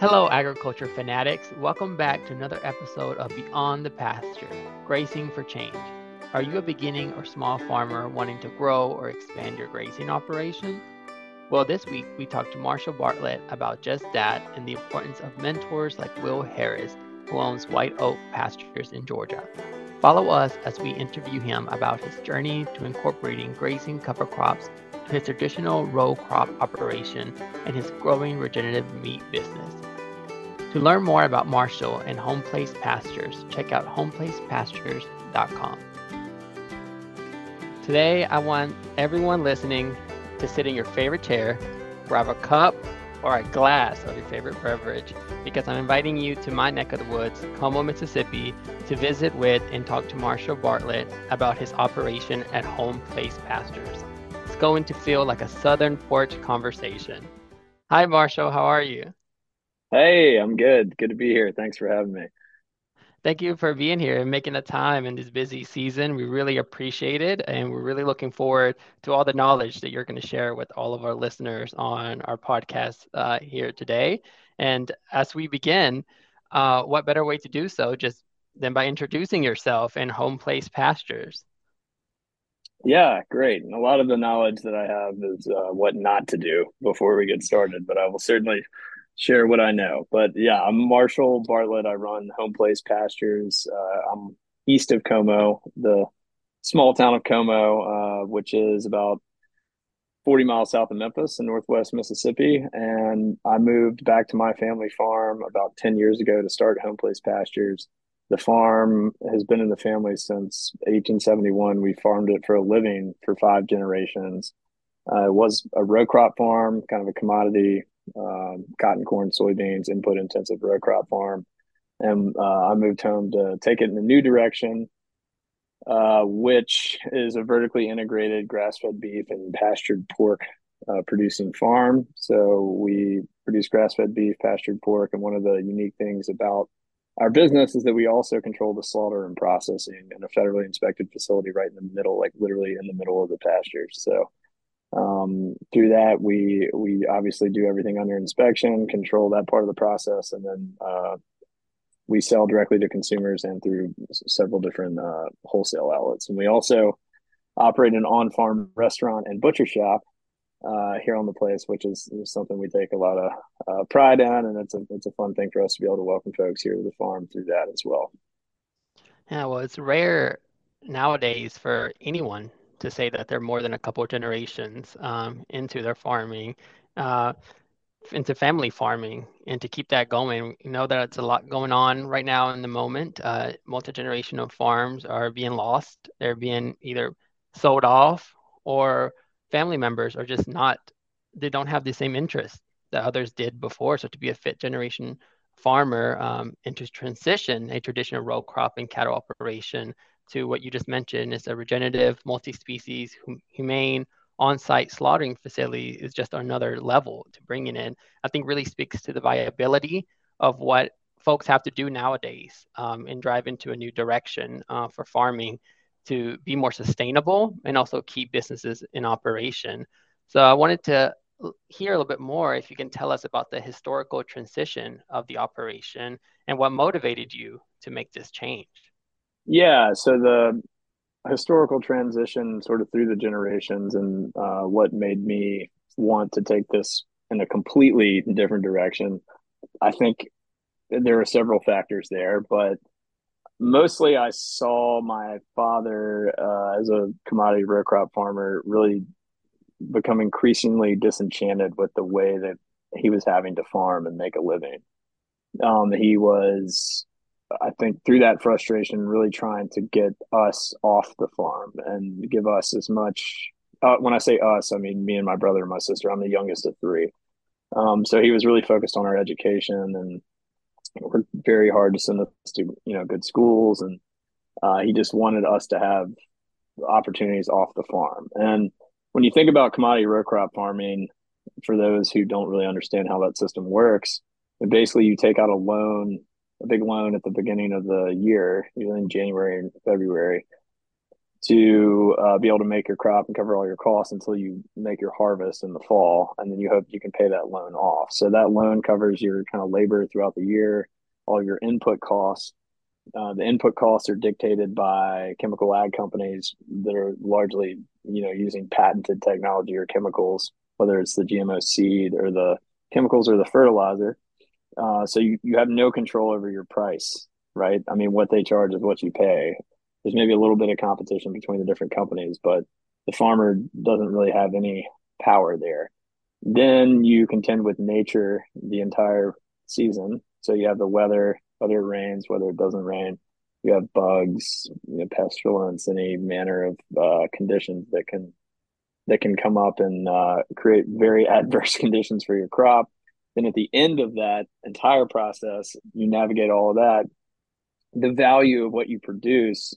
Hello, agriculture fanatics. Welcome back to another episode of Beyond the Pasture Grazing for Change. Are you a beginning or small farmer wanting to grow or expand your grazing operation? Well, this week we talked to Marshall Bartlett about just that and the importance of mentors like Will Harris, who owns White Oak Pastures in Georgia. Follow us as we interview him about his journey to incorporating grazing cover crops to his traditional row crop operation and his growing regenerative meat business. To learn more about Marshall and Home Place Pastures, check out homeplacepastures.com. Today, I want everyone listening to sit in your favorite chair, grab a cup or a glass of your favorite beverage, because I'm inviting you to my neck of the woods, Como, Mississippi, to visit with and talk to Marshall Bartlett about his operation at Home Place Pastures. It's going to feel like a Southern porch conversation. Hi, Marshall. How are you? Hey, I'm good. Good to be here. Thanks for having me. Thank you for being here and making the time in this busy season. We really appreciate it. And we're really looking forward to all the knowledge that you're going to share with all of our listeners on our podcast uh, here today. And as we begin, uh, what better way to do so just than by introducing yourself and Home Place Pastures? Yeah, great. And a lot of the knowledge that I have is uh, what not to do before we get started, but I will certainly share what I know. But yeah, I'm Marshall Bartlett. I run Home Place Pastures. Uh, I'm east of Como, the small town of Como, uh, which is about 40 miles south of Memphis in northwest Mississippi. And I moved back to my family farm about 10 years ago to start Home Place Pastures. The farm has been in the family since 1871. We farmed it for a living for five generations. Uh, it was a row crop farm, kind of a commodity um, cotton, corn, soybeans, input intensive row crop farm. And uh, I moved home to take it in a new direction, uh, which is a vertically integrated grass fed beef and pastured pork uh, producing farm. So we produce grass fed beef, pastured pork. And one of the unique things about our business is that we also control the slaughter and processing in a federally inspected facility right in the middle, like literally in the middle of the pastures. So um, through that, we we obviously do everything under inspection, control that part of the process, and then uh, we sell directly to consumers and through several different uh, wholesale outlets. And we also operate an on-farm restaurant and butcher shop uh, here on the place, which is, is, something we take a lot of uh, pride in, and it's a it's a fun thing for us to be able to welcome folks here to the farm through that as well. Yeah, well, it's rare nowadays for anyone to say that they're more than a couple generations um, into their farming, uh, into family farming, and to keep that going. You know that it's a lot going on right now in the moment. Uh, Multi generational farms are being lost. They're being either sold off or family members are just not. They don't have the same interest that others did before. So to be a fit generation farmer um, and to transition a traditional row crop and cattle operation to what you just mentioned is a regenerative, multi-species, hum- humane, on-site slaughtering facility is just another level to bringing in. I think really speaks to the viability of what folks have to do nowadays um, and drive into a new direction uh, for farming to be more sustainable and also keep businesses in operation. So I wanted to hear a little bit more if you can tell us about the historical transition of the operation and what motivated you to make this change. Yeah, so the historical transition sort of through the generations and uh, what made me want to take this in a completely different direction. I think there are several factors there, but mostly I saw my father uh, as a commodity row crop farmer really become increasingly disenchanted with the way that he was having to farm and make a living. Um, he was I think through that frustration, really trying to get us off the farm and give us as much. Uh, when I say us, I mean me and my brother and my sister. I'm the youngest of three. Um, so he was really focused on our education and worked very hard to send us to you know good schools, and uh, he just wanted us to have opportunities off the farm. And when you think about commodity row crop farming, for those who don't really understand how that system works, basically you take out a loan a big loan at the beginning of the year, either in January and February. to uh, be able to make your crop and cover all your costs until you make your harvest in the fall, and then you hope you can pay that loan off. So that loan covers your kind of labor throughout the year, all your input costs. Uh, the input costs are dictated by chemical ag companies that are largely, you know, using patented technology or chemicals, whether it's the GMO seed or the chemicals or the fertilizer. Uh, so you, you have no control over your price, right? I mean, what they charge is what you pay there's maybe a little bit of competition between the different companies, but the farmer doesn't really have any power there. Then you contend with nature the entire season. So you have the weather, whether it rains, whether it doesn't rain. You have bugs, you know, pestilence, any manner of uh, conditions that can that can come up and uh, create very adverse conditions for your crop. Then at the end of that entire process, you navigate all of that. The value of what you produce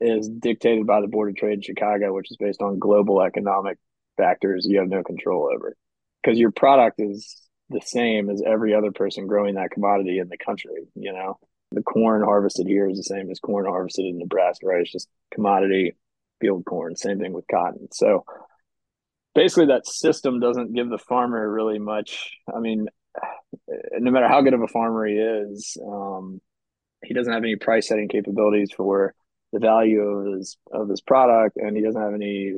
is dictated by the Board of Trade in Chicago, which is based on global economic factors you have no control over. Because your product is the same as every other person growing that commodity in the country. You know, the corn harvested here is the same as corn harvested in Nebraska, right? It's just commodity field corn. Same thing with cotton. So basically, that system doesn't give the farmer really much. I mean, no matter how good of a farmer he is, um, he doesn't have any price setting capabilities for the value of his of his product, and he doesn't have any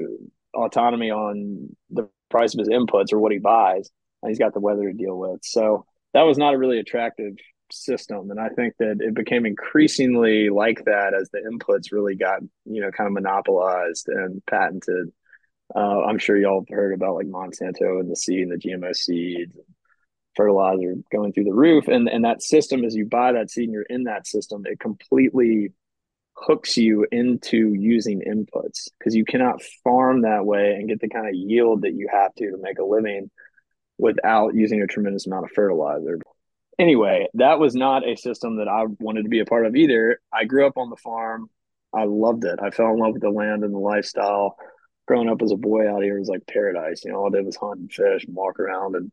autonomy on the price of his inputs or what he buys. And he's got the weather to deal with. So that was not a really attractive system, and I think that it became increasingly like that as the inputs really got you know kind of monopolized and patented. Uh, I'm sure y'all have heard about like Monsanto and the seed and the GMO seeds, fertilizer going through the roof, and and that system as you buy that seed and you're in that system, it completely hooks you into using inputs because you cannot farm that way and get the kind of yield that you have to to make a living without using a tremendous amount of fertilizer. Anyway, that was not a system that I wanted to be a part of either. I grew up on the farm. I loved it. I fell in love with the land and the lifestyle. Growing up as a boy out here was like paradise. You know, all I did was hunt and fish and walk around and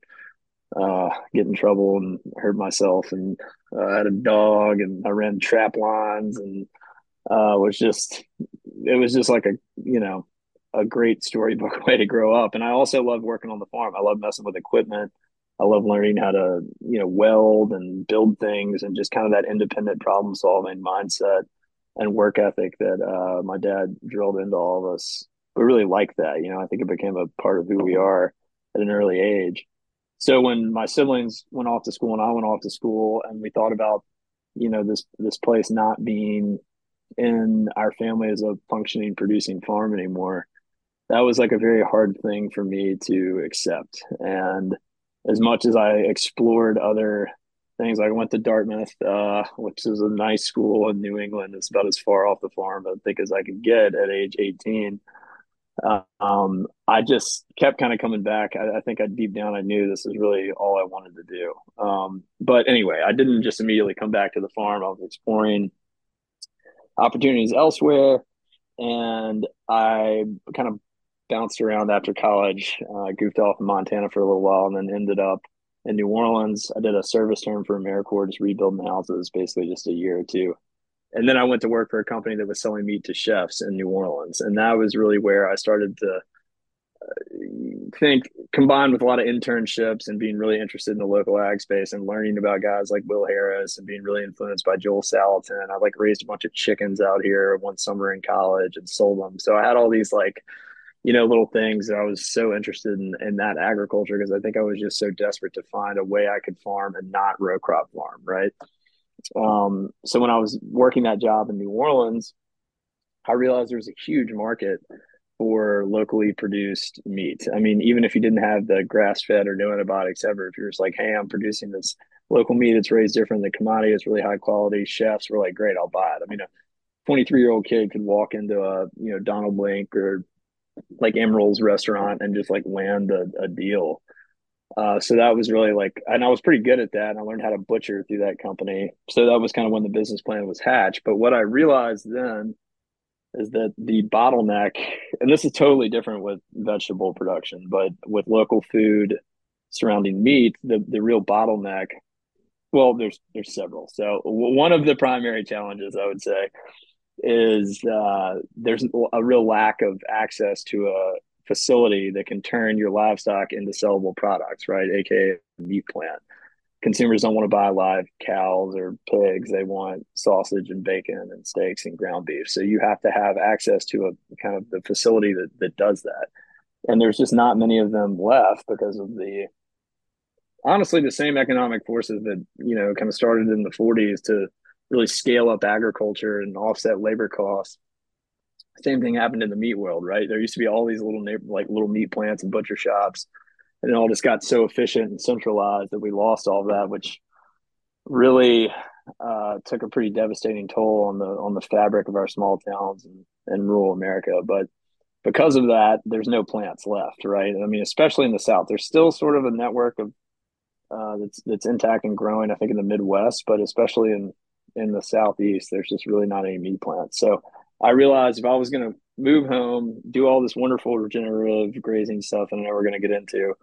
uh, get in trouble and hurt myself. And uh, I had a dog and I ran trap lines and uh, was just it was just like a you know a great storybook way to grow up. And I also love working on the farm. I love messing with equipment. I love learning how to you know weld and build things and just kind of that independent problem solving mindset and work ethic that uh, my dad drilled into all of us. We really like that. You know, I think it became a part of who we are at an early age. So when my siblings went off to school and I went off to school, and we thought about, you know, this this place not being in our family as a functioning producing farm anymore that was like a very hard thing for me to accept and as much as i explored other things i went to dartmouth uh, which is a nice school in new england it's about as far off the farm i think as i could get at age 18 uh, um, I just kept kind of coming back. I, I, think I deep down I knew this was really all I wanted to do. Um, but anyway, I didn't just immediately come back to the farm. I was exploring opportunities elsewhere. And I kind of bounced around after college, uh, goofed off in Montana for a little while, and then ended up in New Orleans. I did a service term for AmeriCorps, just rebuilding houses, basically just a year or two. And then I went to work for a company that was selling meat to chefs in New Orleans. And that was really where I started to uh, think combined with a lot of internships and being really interested in the local ag space and learning about guys like Will Harris and being really influenced by Joel Salatin. I like raised a bunch of chickens out here one summer in college and sold them. So I had all these like, you know, little things that I was so interested in in that agriculture because I think I was just so desperate to find a way I could farm and not row crop farm, right? Um, so when I was working that job in New Orleans, I realized there was a huge market for locally produced meat. I mean, even if you didn't have the grass fed or no antibiotics ever, if you're just like, hey, I'm producing this local meat, it's raised different, the commodity is really high quality, chefs were like, great, I'll buy it. I mean, a 23 year old kid could walk into a, you know, Donald Link or like Emeril's restaurant and just like land a, a deal. Uh, so that was really like, and I was pretty good at that. And I learned how to butcher through that company. So that was kind of when the business plan was hatched. But what I realized then is that the bottleneck, and this is totally different with vegetable production, but with local food surrounding meat, the, the real bottleneck, well, there's there's several. So one of the primary challenges I would say is uh, there's a real lack of access to a facility that can turn your livestock into sellable products, right? AKA meat plant. Consumers don't want to buy live cows or pigs. They want sausage and bacon and steaks and ground beef. So you have to have access to a kind of the facility that, that does that. And there's just not many of them left because of the honestly the same economic forces that, you know, kind of started in the 40s to really scale up agriculture and offset labor costs same thing happened in the meat world, right? There used to be all these little like little meat plants and butcher shops, and it all just got so efficient and centralized that we lost all of that, which really uh, took a pretty devastating toll on the on the fabric of our small towns and, and rural America. But because of that, there's no plants left, right? I mean, especially in the South, there's still sort of a network of uh, that's that's intact and growing. I think in the Midwest, but especially in in the Southeast, there's just really not any meat plants. So I realized if I was going to move home, do all this wonderful regenerative grazing stuff, and I know we're going to get into,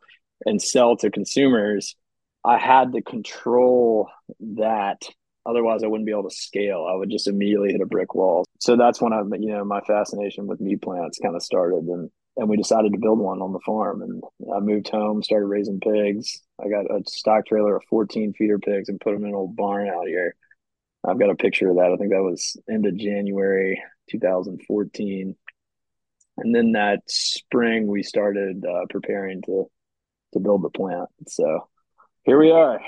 and sell to consumers, I had to control that. Otherwise, I wouldn't be able to scale. I would just immediately hit a brick wall. So that's when I, you know, my fascination with meat plants kind of started, and and we decided to build one on the farm. And I moved home, started raising pigs. I got a stock trailer of 14 feeder pigs and put them in an old barn out here. I've got a picture of that. I think that was end of January 2014. And then that spring, we started uh, preparing to to build the plant. So here we are.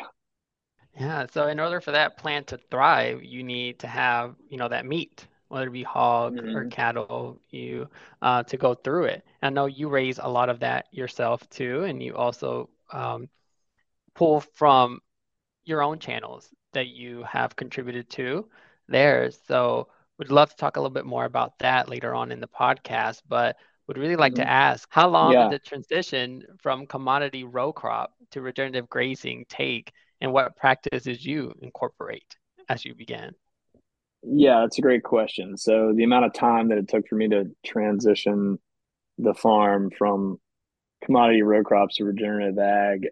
Yeah. So in order for that plant to thrive, you need to have you know that meat, whether it be hog mm-hmm. or cattle, you uh, to go through it. I know you raise a lot of that yourself too, and you also um, pull from your own channels that you have contributed to there. So would love to talk a little bit more about that later on in the podcast, but would really like mm-hmm. to ask how long yeah. did the transition from commodity row crop to regenerative grazing take and what practices you incorporate as you began? Yeah, that's a great question. So the amount of time that it took for me to transition the farm from commodity row crops to regenerative ag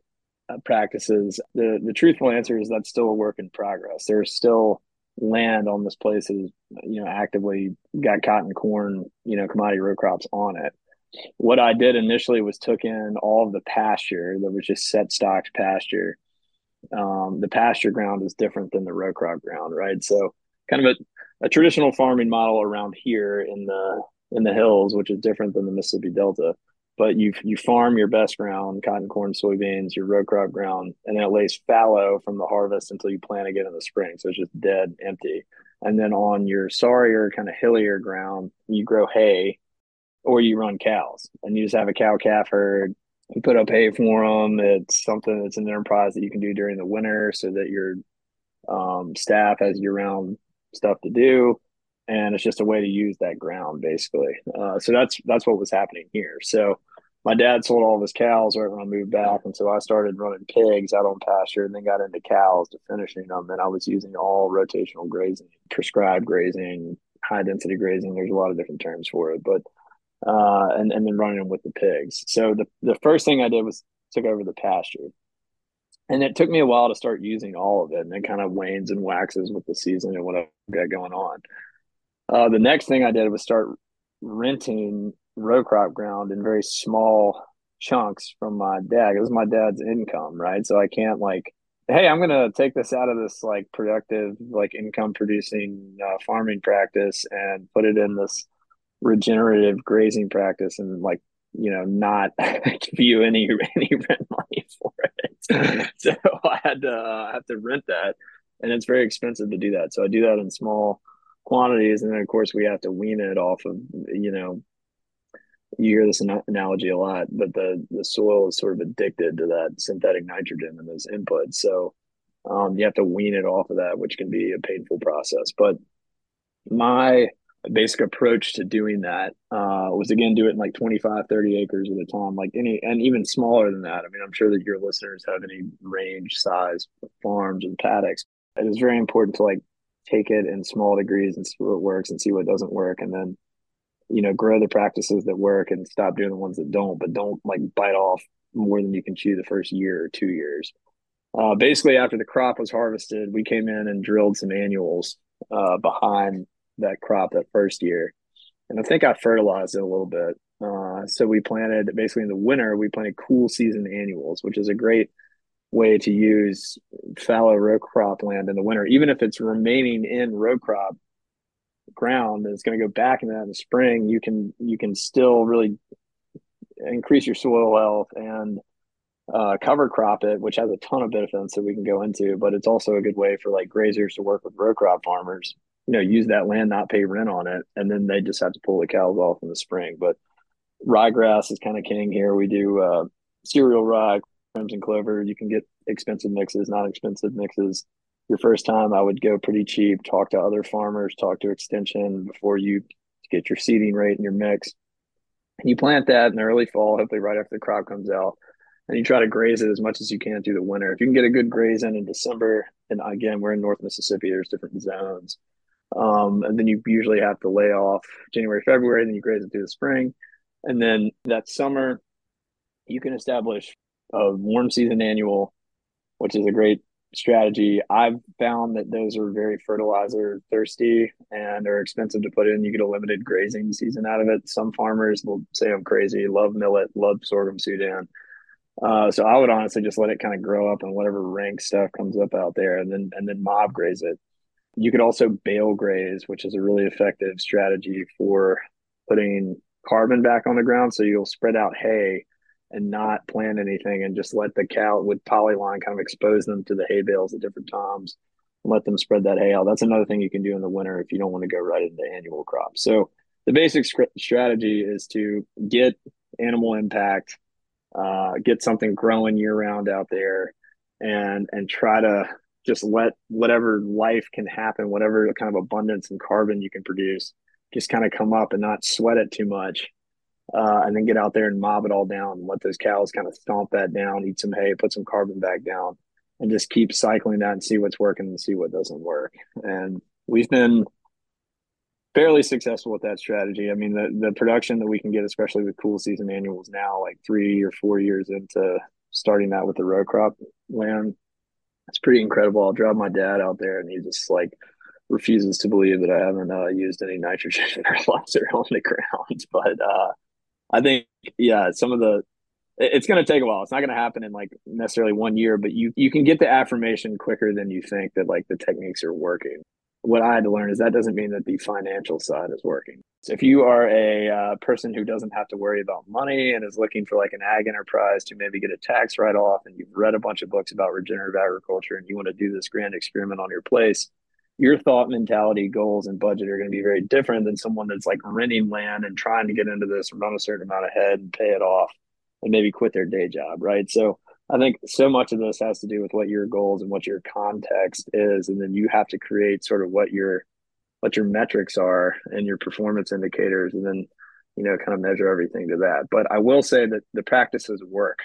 uh, practices, the the truthful answer is that's still a work in progress. There's still land on this place is you know actively got cotton corn you know commodity row crops on it. What i did initially was took in all of the pasture that was just set stocked pasture. Um, the pasture ground is different than the row crop ground right? So kind of a, a traditional farming model around here in the in the hills which is different than the mississippi delta but you you farm your best ground, cotton, corn, soybeans, your row crop ground, and then it lays fallow from the harvest until you plant again in the spring. So it's just dead, empty. And then on your sorrier, kind of hillier ground, you grow hay, or you run cows, and you just have a cow calf herd. You put up hay for them. It's something that's an enterprise that you can do during the winter, so that your um, staff has year round stuff to do and it's just a way to use that ground basically. Uh, so that's that's what was happening here. So my dad sold all of his cows right when I moved back, and so I started running pigs out on pasture, and then got into cows to finishing them. And I was using all rotational grazing, prescribed grazing, high density grazing. There's a lot of different terms for it, but uh, and and then running them with the pigs. So the the first thing I did was took over the pasture. And it took me a while to start using all of it, and it kind of wanes and waxes with the season and what I've got going on. Uh, the next thing I did was start renting row crop ground in very small chunks from my dad. It was my dad's income, right? So I can't like, hey, I'm gonna take this out of this like productive, like income producing uh, farming practice and put it in this regenerative grazing practice and like you know not give you any any rent money for it. so I had to uh, have to rent that, and it's very expensive to do that. So I do that in small quantities and then of course we have to wean it off of you know you hear this analogy a lot but the the soil is sort of addicted to that synthetic nitrogen and those inputs. So um, you have to wean it off of that which can be a painful process. But my basic approach to doing that uh, was again do it in like 25 30 acres at a time like any and even smaller than that. I mean i'm sure that your listeners have any range size farms and paddocks. It is very important to like take it in small degrees and see what works and see what doesn't work and then you know grow the practices that work and stop doing the ones that don't but don't like bite off more than you can chew the first year or two years uh, basically after the crop was harvested we came in and drilled some annuals uh, behind that crop that first year. And I think I fertilized it a little bit. Uh, so we planted basically in the winter, we planted cool season annuals, which is a great way to use fallow row crop land in the winter, even if it's remaining in row crop ground and it's going to go back into that in the spring, you can you can still really increase your soil health and uh, cover crop it, which has a ton of benefits that we can go into. But it's also a good way for like grazers to work with row crop farmers. You know, use that land, not pay rent on it, and then they just have to pull the cows off in the spring. But ryegrass is kind of king here. We do uh, cereal rye, crimson clover. You can get expensive mixes, not expensive mixes. Your first time, I would go pretty cheap. Talk to other farmers, talk to extension before you get your seeding rate and your mix. And you plant that in the early fall, hopefully right after the crop comes out and you try to graze it as much as you can through the winter. If you can get a good graze in in December, and again, we're in North Mississippi, there's different zones. Um, and then you usually have to lay off January, February, then you graze it through the spring. And then that summer, you can establish a warm season annual, which is a great strategy. I've found that those are very fertilizer thirsty and are expensive to put in. You get a limited grazing season out of it. Some farmers will say I'm crazy, love millet, love sorghum Sudan uh, so I would honestly just let it kind of grow up and whatever rank stuff comes up out there, and then and then mob graze it. You could also bale graze, which is a really effective strategy for putting carbon back on the ground. So you'll spread out hay and not plant anything, and just let the cow with polyline kind of expose them to the hay bales at different times, and let them spread that hay out. That's another thing you can do in the winter if you don't want to go right into annual crops. So the basic strategy is to get animal impact uh, get something growing year round out there and and try to just let whatever life can happen whatever kind of abundance and carbon you can produce just kind of come up and not sweat it too much uh, and then get out there and mob it all down and let those cows kind of stomp that down eat some hay put some carbon back down and just keep cycling that and see what's working and see what doesn't work and we've been fairly successful with that strategy. I mean, the the production that we can get, especially with cool season annuals now, like three or four years into starting that with the row crop land, it's pretty incredible. I'll drive my dad out there, and he just like refuses to believe that I haven't uh, used any nitrogen fertilizer on the ground. But uh, I think, yeah, some of the it's going to take a while. It's not going to happen in like necessarily one year, but you you can get the affirmation quicker than you think that like the techniques are working what I had to learn is that doesn't mean that the financial side is working. So if you are a uh, person who doesn't have to worry about money and is looking for like an ag enterprise to maybe get a tax write off, and you've read a bunch of books about regenerative agriculture and you want to do this grand experiment on your place, your thought, mentality, goals, and budget are going to be very different than someone that's like renting land and trying to get into this, run a certain amount ahead, and pay it off, and maybe quit their day job, right? So I think so much of this has to do with what your goals and what your context is, and then you have to create sort of what your what your metrics are and your performance indicators, and then you know kind of measure everything to that. But I will say that the practices work.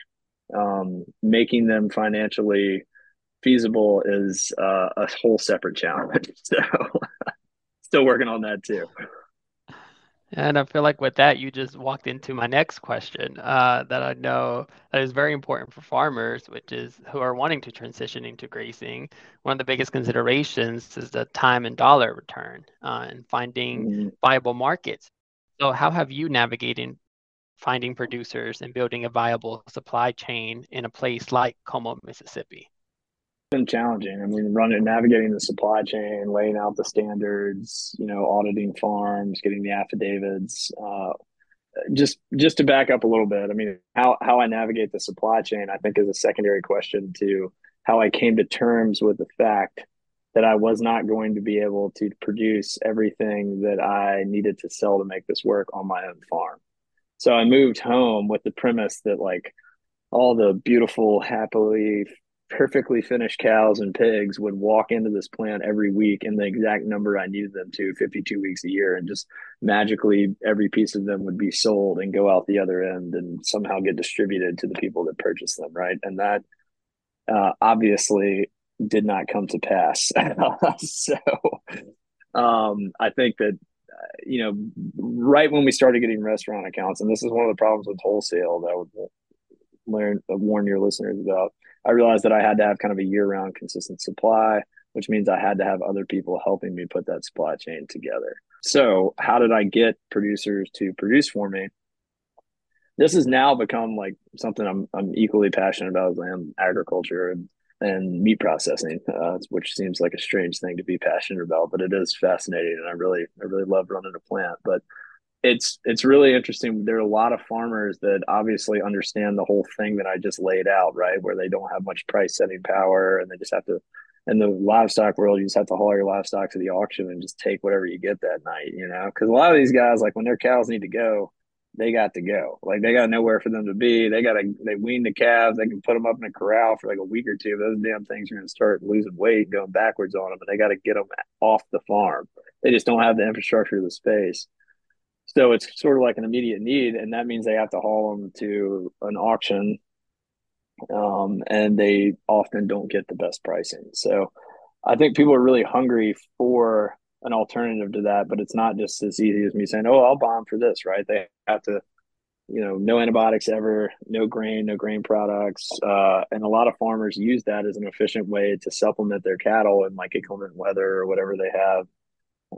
Um, making them financially feasible is uh, a whole separate challenge. So still working on that too. And I feel like with that, you just walked into my next question uh, that I know that is very important for farmers, which is who are wanting to transition into grazing. One of the biggest considerations is the time and dollar return uh, and finding mm-hmm. viable markets. So, how have you navigated finding producers and building a viable supply chain in a place like Como, Mississippi? Been challenging. I mean, running, navigating the supply chain, laying out the standards, you know, auditing farms, getting the affidavits. Uh, just just to back up a little bit, I mean, how how I navigate the supply chain, I think, is a secondary question to how I came to terms with the fact that I was not going to be able to produce everything that I needed to sell to make this work on my own farm. So I moved home with the premise that like all the beautiful, happily perfectly finished cows and pigs would walk into this plant every week in the exact number I needed them to 52 weeks a year and just magically every piece of them would be sold and go out the other end and somehow get distributed to the people that purchase them right? And that uh, obviously did not come to pass. So um, I think that uh, you know right when we started getting restaurant accounts and this is one of the problems with wholesale that I would learn warn your listeners about I realized that I had to have kind of a year round consistent supply. which means I had to have other people helping me put that supply chain together. So, how did I get producers to produce for me? This has now become like something I'm I'm equally passionate about as I am agriculture and, and meat processing, uh, which seems like a strange thing to be passionate about, but it is fascinating, and I really I really love running a plant. But it's it's really interesting. There are a lot of farmers that obviously understand the whole thing that I just laid out, right? Where they don't have much price setting power and they just have to in the livestock world, you just have to haul your livestock to the auction and just take whatever you get that night, you know? Because a lot of these guys, like when their cows need to go, they got to go. Like they got nowhere for them to be. They got to they wean the calves. They can put them up in a corral for like a week or two. Those damn things are going to start losing weight, going backwards on them, and they got to get them off the farm. They just don't have the infrastructure, the space. So it's sort of like an immediate need, and that means they have to haul them to an auction, um, and they often don't get the best pricing. So I think people are really hungry for an alternative to that, but it's not just as easy as me saying, "Oh, I'll bomb for this." Right? They have to, you know, no antibiotics ever, no grain, no grain products, uh, and a lot of farmers use that as an efficient way to supplement their cattle in like inclement weather or whatever they have,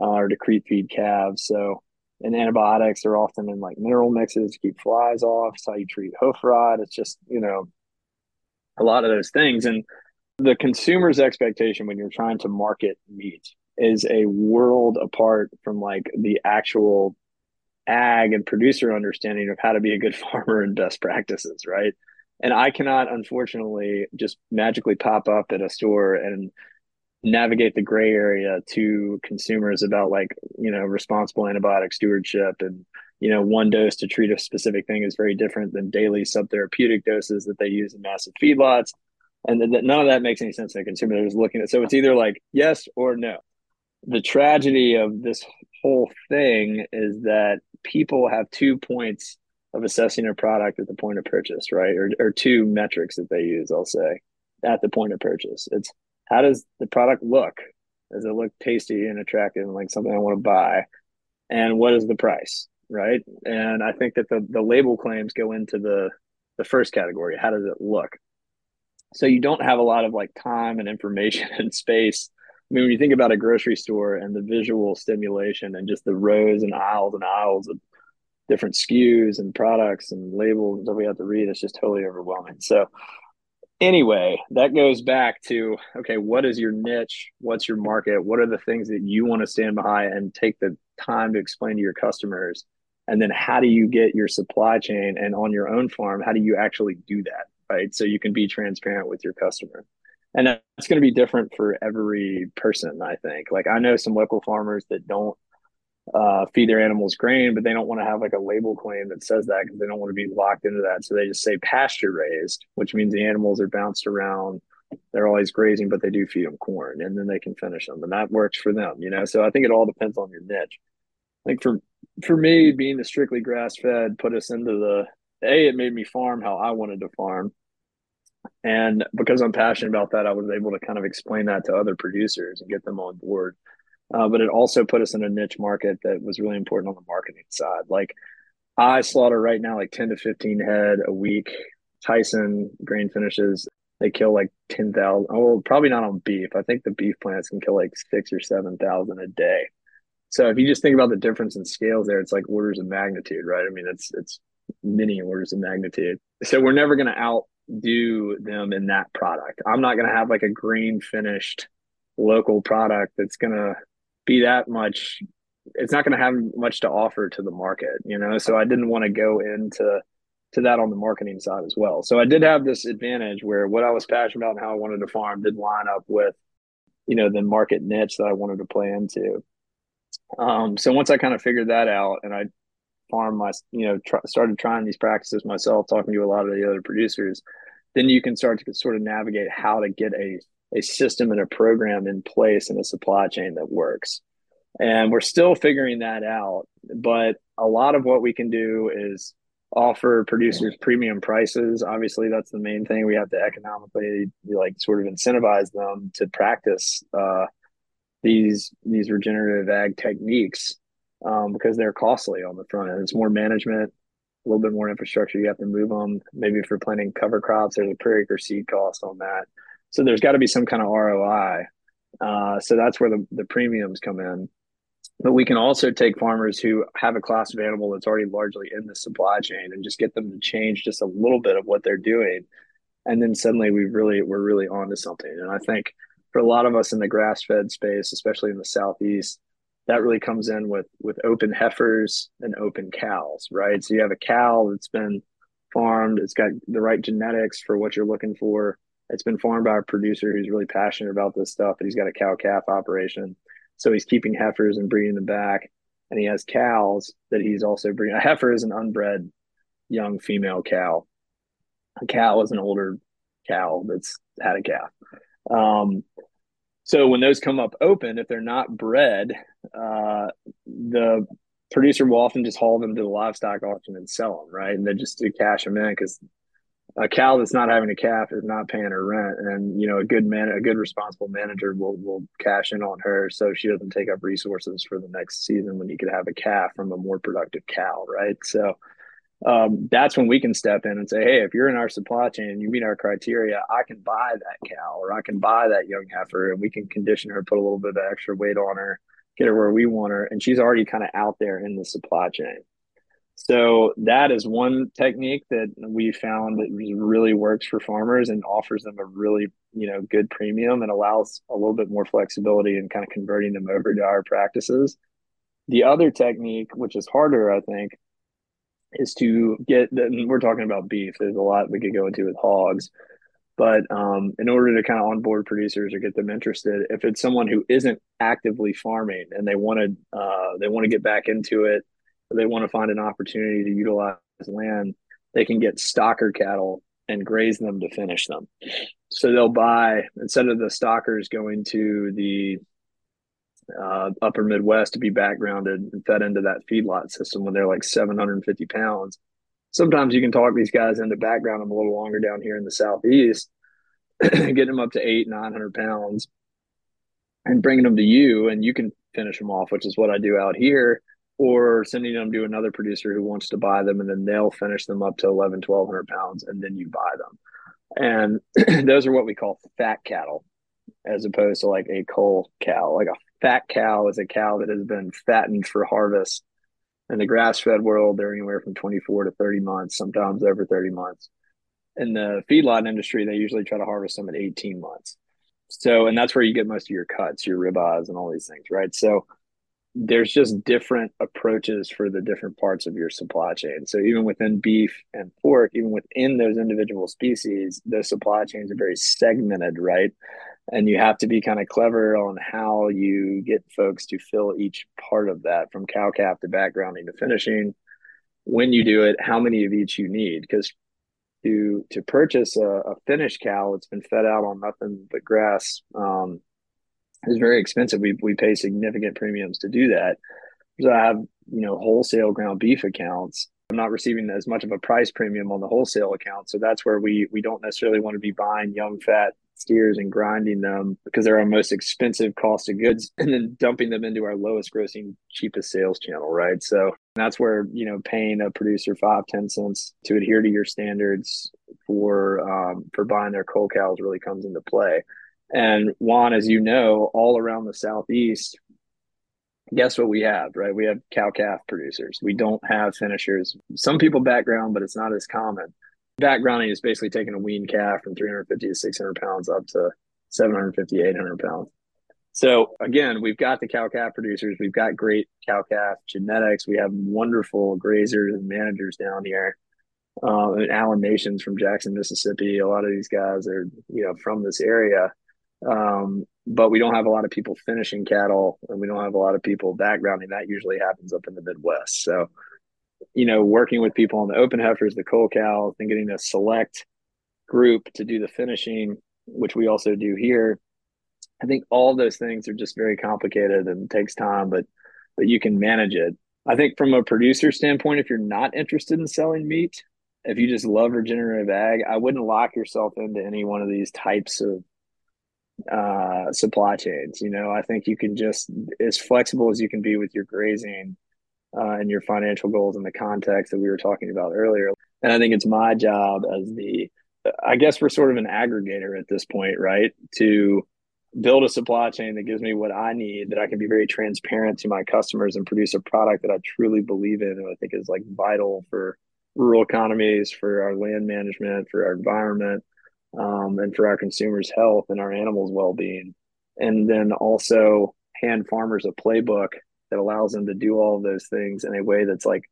uh, or to creep feed calves. So and antibiotics are often in like mineral mixes to keep flies off. It's how you treat hoof rot. It's just, you know, a lot of those things. And the consumer's expectation when you're trying to market meat is a world apart from like the actual ag and producer understanding of how to be a good farmer and best practices, right? And I cannot, unfortunately, just magically pop up at a store and navigate the gray area to consumers about like you know responsible antibiotic stewardship. And you know one dose to treat a specific thing is very different than daily subtherapeutic doses that they use in massive feedlots. And none of that makes any sense to a consumer. That is looking at so it's either like yes or no. The tragedy of this whole thing is that people have two points of assessing a product at the point of purchase right? Or, or two metrics that they use i'll say at the point of purchase. It's how does the product look? Does it look tasty and attractive and like something I want to buy? And what is the price? Right. And I think that the, the label claims go into the the first category. How does it look? So you don't have a lot of like time and information and space. I mean, when you think about a grocery store and the visual stimulation and just the rows and aisles and aisles of different SKUs and products and labels that we have to read, it's just totally overwhelming. So anyway, that goes back to okay, what is your niche? What's your market? What are the things that you want to stand behind and take the time to explain to your customers? And then how do you get your supply chain and on your own farm, how do you actually do that? Right. So you can be transparent with your customer. And that's going to be different for every person, I think. Like I know some local farmers that don't uh, feed their animals grain, but they don't want to have like a label claim that says that because they don't want to be locked into that. So they just say pasture raised, which means the animals are bounced around. They're always grazing, but they do feed them corn and then they can finish them. And that works for them, you know? So I think it all depends on your niche. I think for, for me, being the strictly grass fed put us into the, A, it made me farm how I wanted to farm. And because I'm passionate about that, I was able to kind of explain that to other producers and get them on board uh, but it also put us in a niche market that was really important on the marketing side. Like I slaughter right now like 10 to 15 head a week. Tyson grain finishes, they kill like 10,000. Oh, probably not on beef. I think the beef plants can kill like six or 7,000 a day. So if you just think about the difference in scales there, it's like orders of magnitude, right? I mean, it's, it's many orders of magnitude. So we're never going to outdo them in that product. I'm not going to have like a grain finished local product that's going to be that much it's not going to have much to offer to the market you know? So i didn't want to go into to that on the marketing side as well. So i did have this advantage where what i was passionate about and how i wanted to farm did line up with you know the market niche that i wanted to play into. Um, so once i kind of figured that out and i farm my you know tr- started trying these practices myself talking to a lot of the other producers then you can start to sort of navigate how to get a a system and a program in place and a supply chain that works. And we're still figuring that out. But a lot of what we can do is offer producers premium prices. Obviously, that's the main thing. We have to economically like sort of incentivize them to practice uh, these these regenerative ag techniques um, because they're costly on the front end. It's more management, a little bit more infrastructure. You have to move them. Maybe if you're planting cover crops, there's a per acre seed cost on that. So there's got to be some kind of ROI. Uh, so that's where the, the premiums come in. But we can also take farmers who have a class of animal that's already largely in the supply chain and just get them to change just a little bit of what they're doing. And then suddenly we really we're really onto something. And I think for a lot of us in the grass fed space, especially in the southeast, that really comes in with with open heifers and open cows, right? So you have a cow that's been farmed, it's got the right genetics for what you're looking for. It's been farmed by a producer who's really passionate about this stuff, and he's got a cow calf operation. So he's keeping heifers and breeding them back, and he has cows that he's also breeding. A heifer is an unbred young female cow. A cow is an older cow that's had a calf. Um, so when those come up open, if they're not bred, uh, the producer will often just haul them to the livestock auction and sell them, right? And then just to cash them in because a cow that's not having a calf is not paying her rent, and you know a good man, a good responsible manager will will cash in on her so she doesn't take up resources for the next season when you could have a calf from a more productive cow, right? So um, that's when we can step in and say, hey, if you're in our supply chain and you meet our criteria, I can buy that cow or I can buy that young heifer and we can condition her, put a little bit of extra weight on her, get her where we want her. And she's already kind of out there in the supply chain. So that is one technique that we found that really works for farmers and offers them a really, you know, good premium and allows a little bit more flexibility in kind of converting them over to our practices. The other technique, which is harder, I think, is to get then we're talking about beef there's a lot we could go into with hogs but um, in order to kind of onboard producers or get them interested if it's someone who isn't actively farming and they want to uh, they want to get back into it they want to find an opportunity to utilize land they can get stocker cattle and graze them to finish them so they'll buy instead of the stockers going to the uh, upper Midwest to be backgrounded and fed into that feedlot system when they're like 750 pounds. Sometimes you can talk these guys into background them a little longer down here in the Southeast, getting them up to eight, 900 pounds and bringing them to you and you can finish them off, which is what I do out here or sending them to another producer who wants to buy them and then they'll finish them up to 11, 1200 pounds and then you buy them. And those are what we call fat cattle as opposed to like a cull cow. Like a fat cow is a cow that has been fattened for harvest. In the grass fed world, they're anywhere from 24 to 30 months, sometimes over 30 months. In the feedlot industry, they usually try to harvest them at 18 months. So, and that's where you get most of your cuts, your ribeyes, and all these things, right? So, there's just different approaches for the different parts of your supply chain. So even within beef and pork, even within those individual species, those supply chains are very segmented, right? and you have to be kind of clever on how you get folks to fill each part of that from cow calf to backgrounding to finishing when you do it how many of each you need because to to purchase a, a, finished cow that's been fed out on nothing but grass um, is very expensive. We, we pay significant premiums to do that. So i have you know wholesale ground beef accounts. I'm not receiving as much of a price premium on the wholesale account. So that's where we we don't necessarily want to be buying young fat steers and grinding them because they're our most expensive cost of goods and then dumping them into our lowest grossing cheapest sales channel right? So that's where you know paying a producer five ten cents to adhere to your standards for um, for buying their cull cows really comes into play and juan as you know all around the southeast guess what we have right we have cow calf producers we don't have finishers some people background but it's not as common backgrounding is basically taking a wean calf from 350 to 600 pounds up to 750, 800 pounds. So again, we've got the cow calf producers. We've got great cow calf genetics. We have wonderful grazers and managers down here. Uh, and Allan Nations from Jackson, Mississippi. A lot of these guys are, you know, from this area. Um, but we don't have a lot of people finishing cattle and we don't have a lot of people backgrounding. That usually happens up in the Midwest. So you know, working with people on the open heifers, the cull cows, and getting a select group to do the finishing, which we also do here. I think all those things are just very complicated and takes time, but but you can manage it. I think from a producer standpoint, if you're not interested in selling meat, if you just love regenerative ag, I wouldn't lock yourself into any one of these types of uh, supply chains. You know, I think you can just as flexible as you can be with your grazing uh, and your financial goals in the context that we were talking about earlier. And I think it's my job as the, I guess we're sort of an aggregator at this point, right? To build a supply chain that gives me what I need, that I can be very transparent to my customers and produce a product that I truly believe in and I think is like vital for rural economies, for our land management, for our environment, um, and for our consumers' health and our animals' well-being. And then also hand farmers a playbook that allows them to do all of those things in a way that's like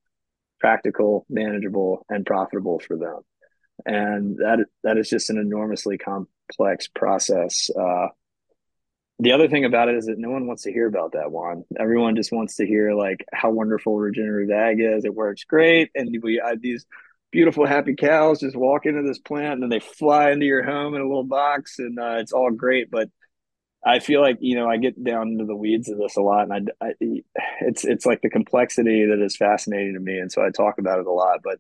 practical, manageable, and profitable for them. And that that is just an enormously complex process. Uh, the other thing about it is that no one wants to hear about that one. Everyone just wants to hear like how wonderful regenerative ag is. It works great, and we have these beautiful, happy cows just walk into this plant, and then they fly into your home in a little box, and uh, it's all great. But I feel like you know I get down into the weeds of this a lot, and I, I it's it's like the complexity that is fascinating to me, and so I talk about it a lot. But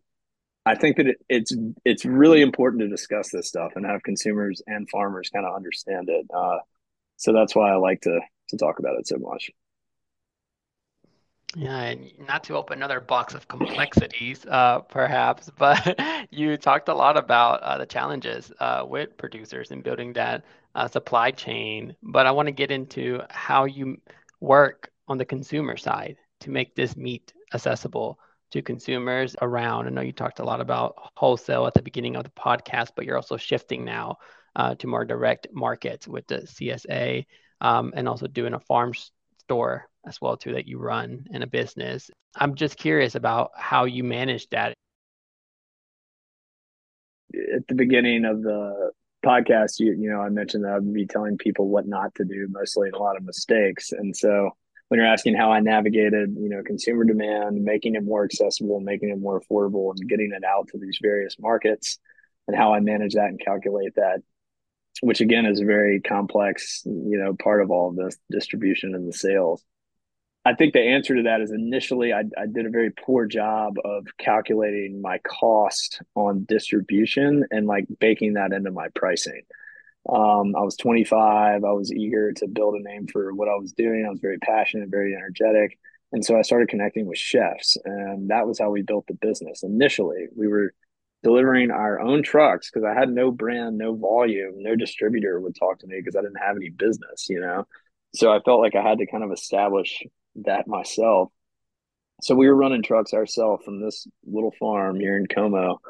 I think that it, it's it's really important to discuss this stuff and have consumers and farmers kind of understand it. Uh, so that's why I like to to talk about it so much. Yeah, and not to open another box of complexities, uh, perhaps, but you talked a lot about uh, the challenges uh, with producers in building that uh, supply chain. But I want to get into how you work on the consumer side to make this meat accessible to consumers around. I know you talked a lot about wholesale at the beginning of the podcast, but you're also shifting now uh, to more direct markets with the CSA um, and also doing a farm store as well too that you run in a business. I'm just curious about how you manage that. At the beginning of the podcast, you you know, I mentioned that I'd be telling people what not to do, mostly a lot of mistakes. And so when you're asking how I navigated, you know, consumer demand, making it more accessible, making it more affordable, and getting it out to these various markets, and how I manage that and calculate that, which again is a very complex, you know, part of all of this distribution and the sales. I think the answer to that is initially I, I did a very poor job of calculating my cost on distribution and like baking that into my pricing. Um, I was 25. I was eager to build a name for what I was doing. I was very passionate, very energetic. And so I started connecting with chefs, and that was how we built the business. Initially, we were delivering our own trucks because I had no brand, no volume, no distributor would talk to me because I didn't have any business, you know. So I felt like I had to kind of establish that myself. So we were running trucks ourselves from this little farm here in Como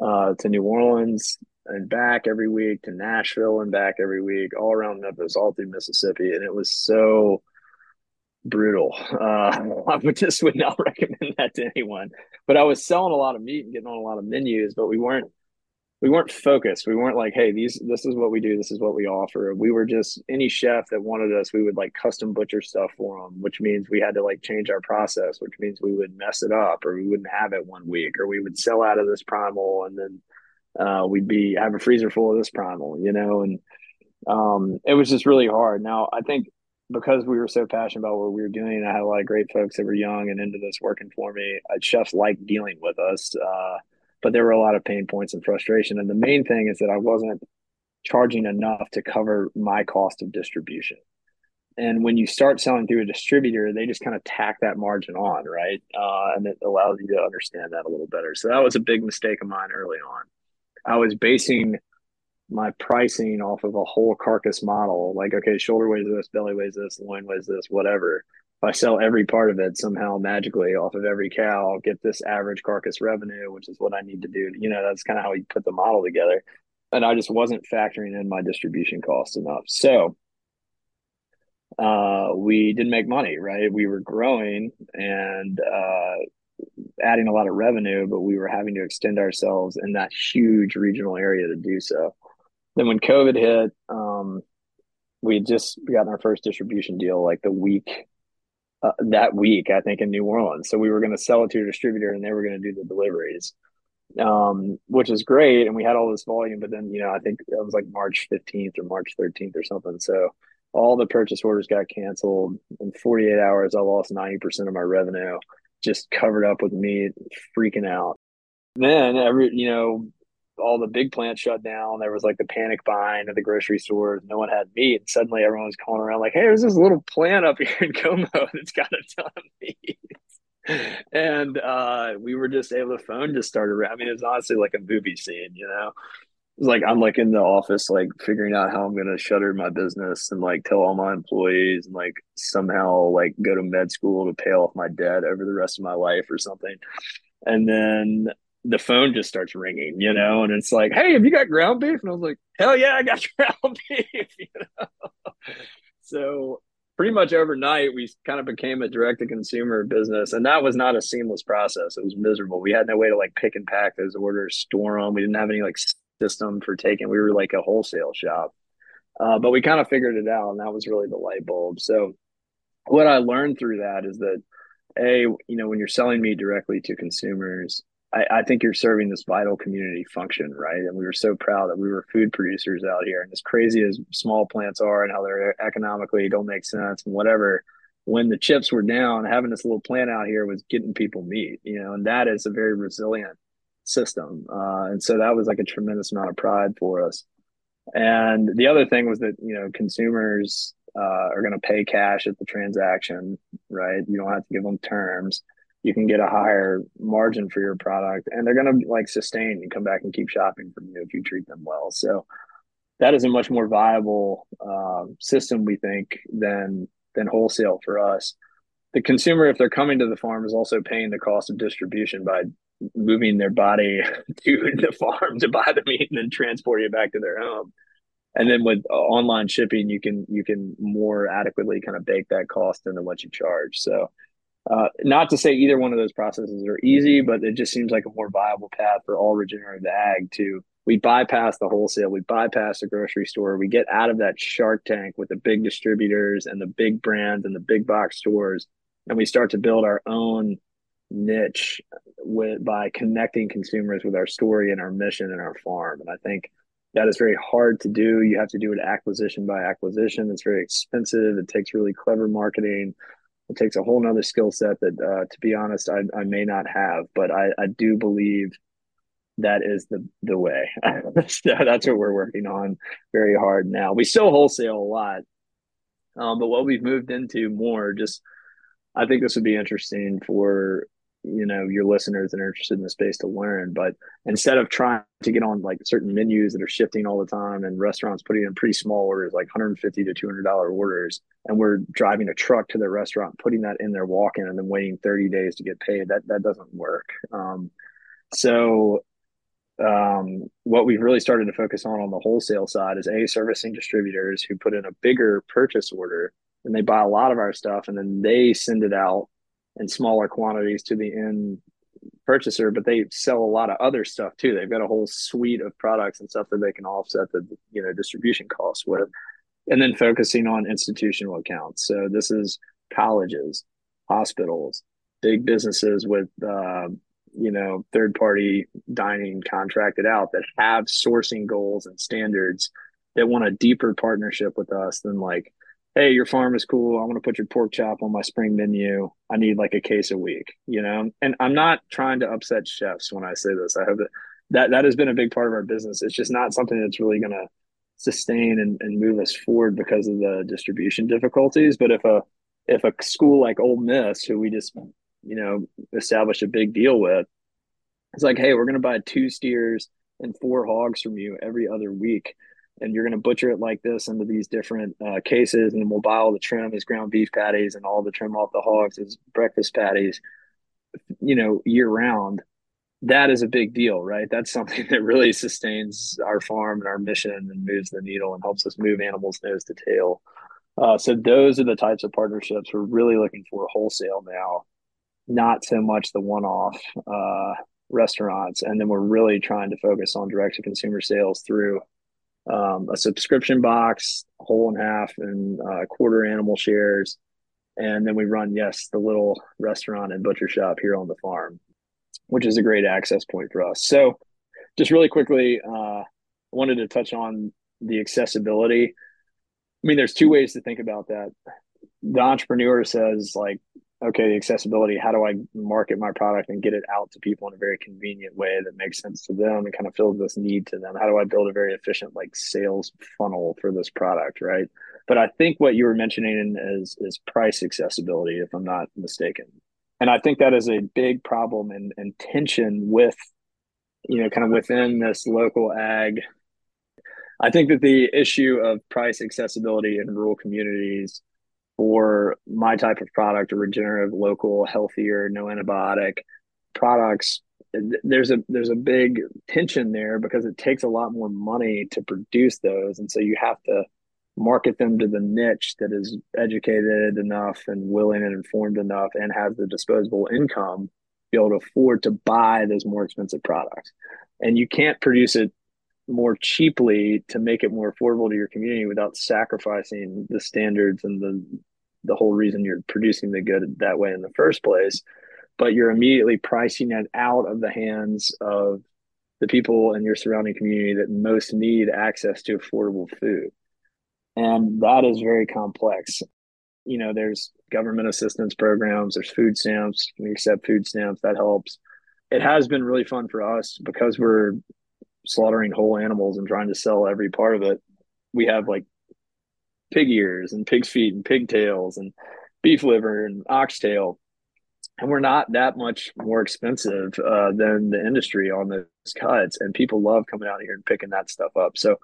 uh, to New Orleans and back every week to Nashville and back every week, all around Memphis, all through Mississippi, and it was so brutal. Uh, I would just would not recommend that to anyone. But I was selling a lot of meat and getting on a lot of menus, but we weren't we weren't focused. We weren't like, hey, these this is what we do, this is what we offer. We were just any chef that wanted us, we would like custom butcher stuff for them, which means we had to like change our process, which means we would mess it up or we wouldn't have it one week or we would sell out of this primal and then uh, we'd be have a freezer full of this primal, you know, and um, it was just really hard. Now I think because we were so passionate about what we were doing, I had a lot of great folks that were young and into this working for me. Chefs liked dealing with us. Uh, but there were a lot of pain points and frustration. And the main thing is that I wasn't charging enough to cover my cost of distribution. And when you start selling through a distributor, they just kind of tack that margin on, right? Uh, and it allows you to understand that a little better. So that was a big mistake of mine early on. I was basing my pricing off of a whole carcass model, like okay, shoulder weighs this, belly weighs this, loin weighs this, whatever. If I sell every part of it somehow magically off of every cow, I'll get this average carcass revenue, which is what I need to do. You know, that's kind of how you put the model together. And I just wasn't factoring in my distribution costs enough. So uh, we didn't make money, right? We were growing and uh, adding a lot of revenue, but we were having to extend ourselves in that huge regional area to do so. Then when COVID hit, um, we had just gotten our first distribution deal like the week uh, that week, I think, in New Orleans. So we were going to sell it to a distributor and they were going to do the deliveries, um, which is great. And we had all this volume, but then, you know, I think it was like March 15th or March 13th or something. So all the purchase orders got canceled. In 48 hours, I lost 90% of my revenue, just covered up with meat, freaking out. Then every, you know, all the big plants shut down. There was like the panic buying at the grocery stores. No one had meat. And suddenly everyone was calling around like, hey, there's this little plant up here in Como that's got a ton of meat. and uh, we were just able to phone just started. I mean, it was honestly like a movie scene, you know? like I'm like in the office, like figuring out how I'm gonna shutter my business and like tell all my employees and like somehow like go to med school to pay off my debt over the rest of my life or something. And then the phone just starts ringing, you know, and it's like, hey, have you got ground beef? And I was like, hell yeah, I got ground beef, you know. so pretty much overnight we kind of became a direct to consumer business and that was not a seamless process it was miserable we had no way to like pick and pack those orders store them we didn't have any like system for taking. We were like a wholesale shop, uh, but we kind of figured it out, and that was really the light bulb. So, what I learned through that is that a you know when you're selling meat directly to consumers, I, I think you're serving this vital community function, right? And we were so proud that we were food producers out here, and as crazy as small plants are and how they're economically don't make sense and whatever when the chips were down, having this little plant out here was getting people meat, you know, and that is a very resilient system. Uh, and so that was like a tremendous amount of pride for us. And the other thing was that, you know, consumers uh, are going to pay cash at the transaction, right? You don't have to give them terms. You can get a higher margin for your product and they're going to like sustain and come back and keep shopping from you if you treat them well. So that is a much more viable uh, system, we think, than than wholesale for us. The consumer, if they're coming to the farm, is also paying the cost of distribution by moving their body to the farm to buy the meat and then transport it back to their home. And then with online shipping, you can you can more adequately kind of bake that cost into what you charge. So, uh, not to say either one of those processes are easy, but it just seems like a more viable path for all regenerative ag to we bypass the wholesale, we bypass the grocery store, we get out of that shark tank with the big distributors and the big brands and the big box stores, and we start to build our own niche with by connecting consumers with our story and our mission and our farm. And I think that is very hard to do. You have to do it acquisition by acquisition. It's very expensive. It takes really clever marketing. It takes a whole nother skill set that, uh, to be honest, I, I may not have, but I, I do believe that is the the way. That's what we're working on very hard now. We still wholesale a lot, um, but what we've moved into more just I think this would be interesting for you know your listeners that are interested in the space to learn but instead of trying to get on like certain menus that are shifting all the time and restaurants putting in pretty small orders like 150 to 200 dollar orders and we're driving a truck to the restaurant putting that in their walk-in and then waiting 30 days to get paid that that doesn't work. Um, so um, what we've really started to focus on on the wholesale side is a servicing distributors who put in a bigger purchase order and they buy a lot of our stuff and then they send it out in smaller quantities to the end purchaser, but they sell a lot of other stuff too. They've got a whole suite of products and stuff that they can offset the you know distribution costs with, and then focusing on institutional accounts. So this is colleges, hospitals, big businesses with uh, you know third party dining contracted out that have sourcing goals and standards that want a deeper partnership with us than like hey, your farm is cool. I want to put your pork chop on my spring menu. I need like a case a week, you know? And I'm not trying to upset chefs when I say this. I hope that that, that has been a big part of our business. It's just not something that's really going to sustain and, and move us forward because of the distribution difficulties. But if a, if a school like Ole Miss, who we just, you know, established a big deal with, it's like, hey, we're going to buy two steers and four hogs from you every other week and you're going to butcher it like this into these different uh, cases, and we'll buy all the trim as ground beef patties and all the trim off the hogs as breakfast patties, you know, year round. That is a big deal, right? That's something that really sustains our farm and our mission and moves the needle and helps us move animals nose to tail. Uh, so those are the types of partnerships we're really looking for wholesale now, not so much the one-off uh, restaurants. And then we're really trying to focus on direct to consumer sales through um, a subscription box, whole and half, and uh, quarter animal shares. And then we run, yes, the little restaurant and butcher shop here on the farm, which is a great access point for us. So, just really quickly, uh, I wanted to touch on the accessibility. I mean, there's two ways to think about that. The entrepreneur says, like, okay, the accessibility, how do I market my product and get it out to people in a very convenient way that makes sense to them and kind of fills this need to them? How do I build a very efficient like sales funnel for this product, right? But I think what you were mentioning is is price accessibility, if I'm not mistaken. And I think that is a big problem and, and tension with, you know, kind of within this local ag I think that the issue of price accessibility in rural communities for my type of product, a regenerative, local, healthier, no antibiotic products, there's a there's a big tension there because it takes a lot more money to produce those, and so you have to market them to the niche that is educated enough and willing and informed enough and has the disposable income be able to afford to buy those more expensive products. And you can't produce it more cheaply to make it more affordable to your community without sacrificing the standards and the the whole reason you're producing the good that way in the first place. But you're immediately pricing it out of the hands of the people in your surrounding community that most need access to affordable food. And that is very complex. You know there's government assistance programs there's food stamps we accept food stamps that helps. It has been really fun for us because we're slaughtering whole animals and trying to sell every part of it. We have like pig ears and pig's feet and pigtails and beef liver and oxtail. And we're not that much more expensive uh, than the industry on those cuts. And people love coming out here and picking that stuff up. So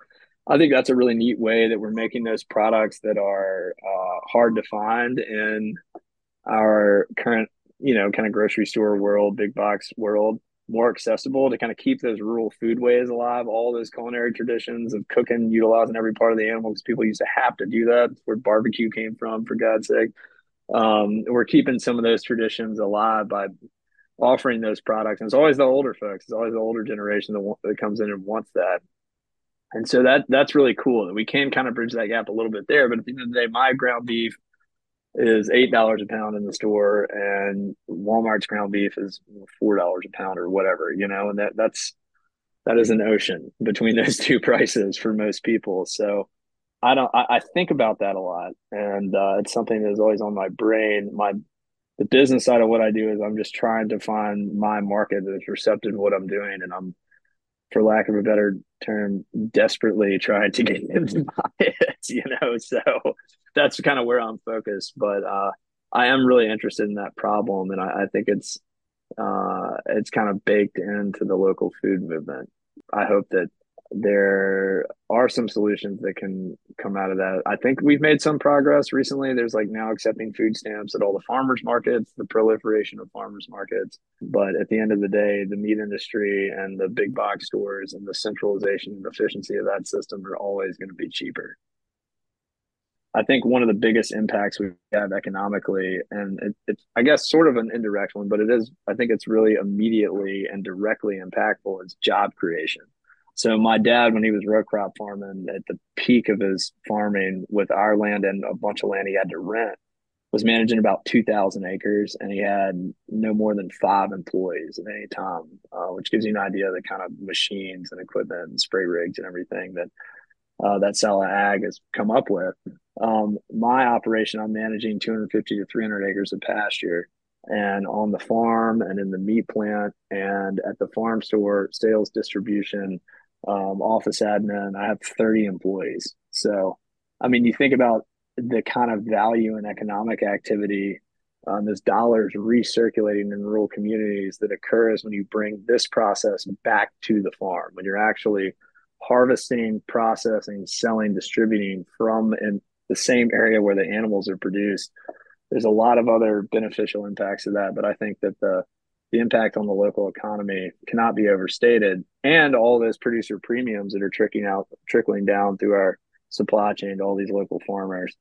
I think that's a really neat way that we're making those products that are uh, hard to find in our current, you know, kind of grocery store world, big box world more accessible to kind of keep those rural foodways alive, all those culinary traditions of cooking, utilizing every part of the animal because people used to have to do that. Where barbecue came from, for God's sake. Um, we're keeping some of those traditions alive by offering those products. And it's always the older folks, it's always the older generation that, that comes in and wants that. And so that that's really cool that we can kind of bridge that gap a little bit there. But at the end of the day, my ground beef is eight dollars a pound in the store, and Walmart's ground beef is four dollars a pound or whatever, you know, and that that's that is an ocean between those two prices for most people. So I don't I, I think about that a lot, and uh, it's something that's always on my brain. My the business side of what I do is I'm just trying to find my market that's receptive to what I'm doing, and I'm for lack of a better term, desperately trying to get him to buy it, you know. So that's kind of where I'm focused. But uh, I am really interested in that problem, and I, I think it's uh, it's kind of baked into the local food movement. I hope that there are some solutions that can come out of that. I think we've made some progress recently. There's like now accepting food stamps at all the farmers markets, the proliferation of farmers markets. But at the end of the day, the meat industry and the big box stores and the centralization and efficiency of that system are always going to be cheaper. I think one of the biggest impacts we have economically, and it, it's, I guess, sort of an indirect one, but it is, I think it's really immediately and directly impactful, is job creation. So my dad, when he was row crop farming at the peak of his farming with our land and a bunch of land he had to rent, was managing about 2,000 acres and he had no more than five employees at any time, uh, which gives you an idea of the kind of machines and equipment and spray rigs and everything that uh, that Sala Ag has come up with. Um, my operation, I'm managing 250 to 300 acres of pasture. And on the farm and in the meat plant and at the farm store, sales distribution, um, office admin. I have 30 employees. So, I mean, you think about the kind of value and economic activity, um, there's dollars recirculating in rural communities that occurs when you bring this process back to the farm, when you're actually harvesting, processing, selling, distributing from in the same area where the animals are produced. There's a lot of other beneficial impacts of that, but I think that the the impact on the local economy cannot be overstated. And all those producer premiums that are trickling out, trickling down through our supply chain to all these local farmers.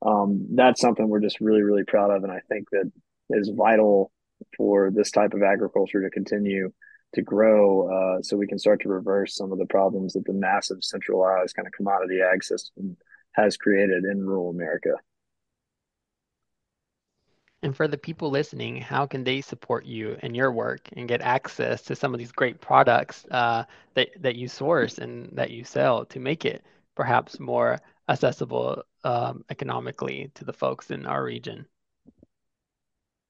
Um, that's something we're just really, really proud of. And I think that is vital for this type of agriculture to continue to grow uh, so we can start to reverse some of the problems that the massive centralized kind of commodity ag system has created in rural America. And for the people listening, how can they support you and your work and get access to some of these great products uh, that, that you source and that you sell to make it perhaps more accessible um, economically to the folks in our region?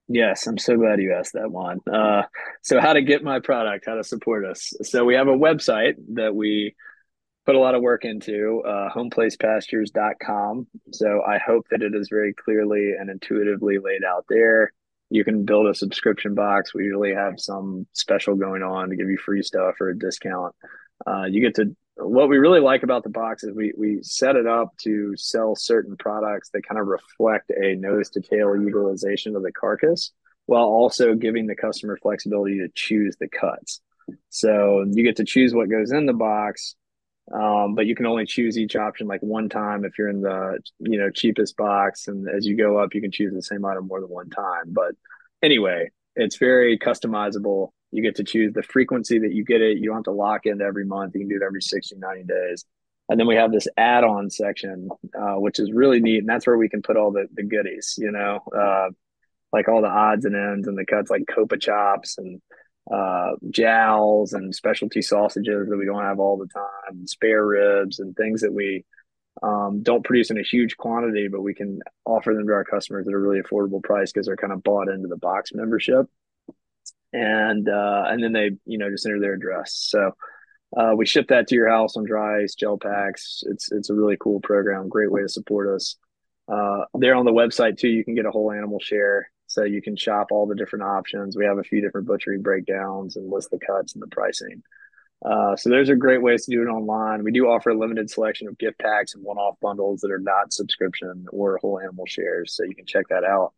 Yes, I'm so glad you asked that one. Uh, so, how to get my product, how to support us. So, we have a website that we put a lot of work into uh, homeplacepastures.com. So I hope that it is very clearly and intuitively laid out there. You can build a subscription box. We usually have some special going on to give you free stuff or a discount. Uh, you get to what we really like about the box is we we set it up to sell certain products that kind of reflect a nose to tail utilization of the carcass while also giving the customer flexibility to choose the cuts. So you get to choose what goes in the box, um, but you can only choose each option like one time if you're in the you know cheapest box, and as you go up, you can choose the same item more than one time. But anyway, it's very customizable. You get to choose the frequency that you get it. You don't have to lock into every month. You can do it every 60, 90 days. And then we have this add-on section, uh, which is really neat, and that's where we can put all the the goodies. You know, uh, like all the odds and ends and the cuts, like coppa chops and uh, jowls and specialty sausages that we don't have all the time, spare ribs and things that we um, don't produce in a huge quantity, but we can offer them to our customers at a really affordable price because they're kind of bought into the box membership. And uh, and then they you know just enter their address. So uh, we ship that to your house on dry ice gel packs. It's it's a really cool program, great way to support us. Uh, there on the website too, you can get a whole animal share, so you can shop all the different options. We have a few different butchery breakdowns and list the cuts and the pricing. Uh, so those are great ways to do it online. We do offer a limited selection of gift packs and one-off bundles that are not subscription or whole animal shares. So you can check that out.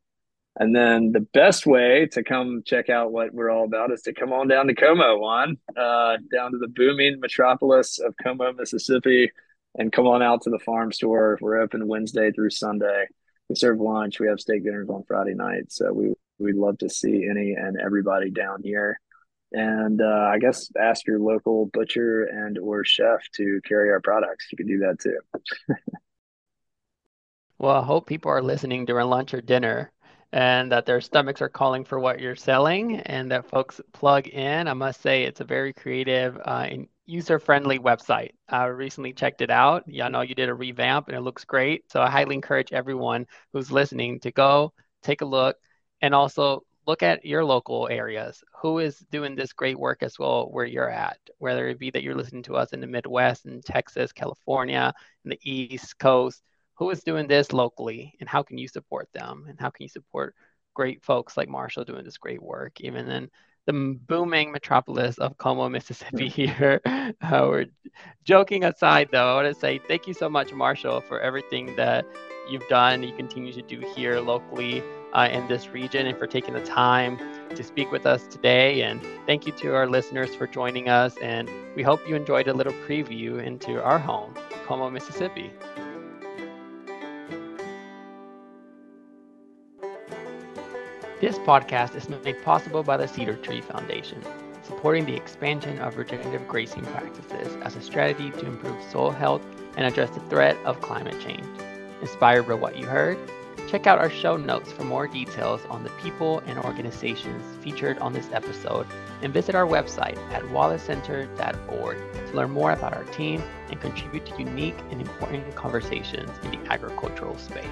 And then the best way to come check out what we're all about is to come on down to Como, Juan, uh, down to the booming metropolis of Como, Mississippi, and come on out to the farm store. We're open Wednesday through Sunday. We serve lunch. We have steak dinners on Friday night. So we we'd love to see any and everybody down here and uh, I guess ask your local butcher and or chef to carry our products. You can do that too. well, I hope people are listening during lunch or dinner and that their stomachs are calling for what you're selling and that folks plug in. I must say it's a very creative uh, user-friendly website. I recently checked it out. Yeah, I know you did a revamp and it looks great. So I highly encourage everyone who's listening to go take a look and also look at your local areas. Who is doing this great work as well where you're at? Whether it be that you're listening to us in the Midwest, in Texas, California, in the East Coast, who is doing this locally and how can you support them? And how can you support great folks like Marshall doing this great work, even in the booming metropolis of Como, Mississippi here. Uh, we're joking aside, though, I want to say thank you so much, Marshall, for everything that you've done, you continue to do here locally uh, in this region, and for taking the time to speak with us today. And thank you to our listeners for joining us. And we hope you enjoyed a little preview into our home, Como, Mississippi. This podcast is made possible by the Cedar Tree Foundation, supporting the expansion of regenerative grazing practices as a strategy to improve soil health and address the threat of climate change. Inspired by what you heard? Check out our show notes for more details on the people and organizations featured on this episode and visit our website at wallace-center.org to learn more about our team and contribute to unique and important conversations in the agricultural space.